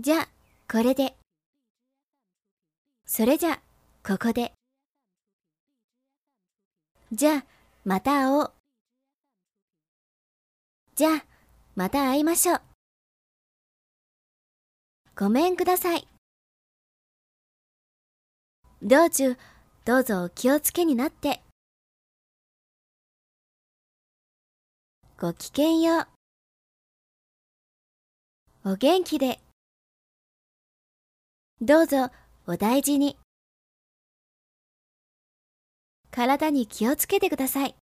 じゃ、これで。それじゃ、ここで。じゃ、また会おう。じゃ、また会いましょう。ごめんください。道中、どうぞお気をつけになって。ごきげんよう。お元気で。どうぞお大事に。体に気をつけてください。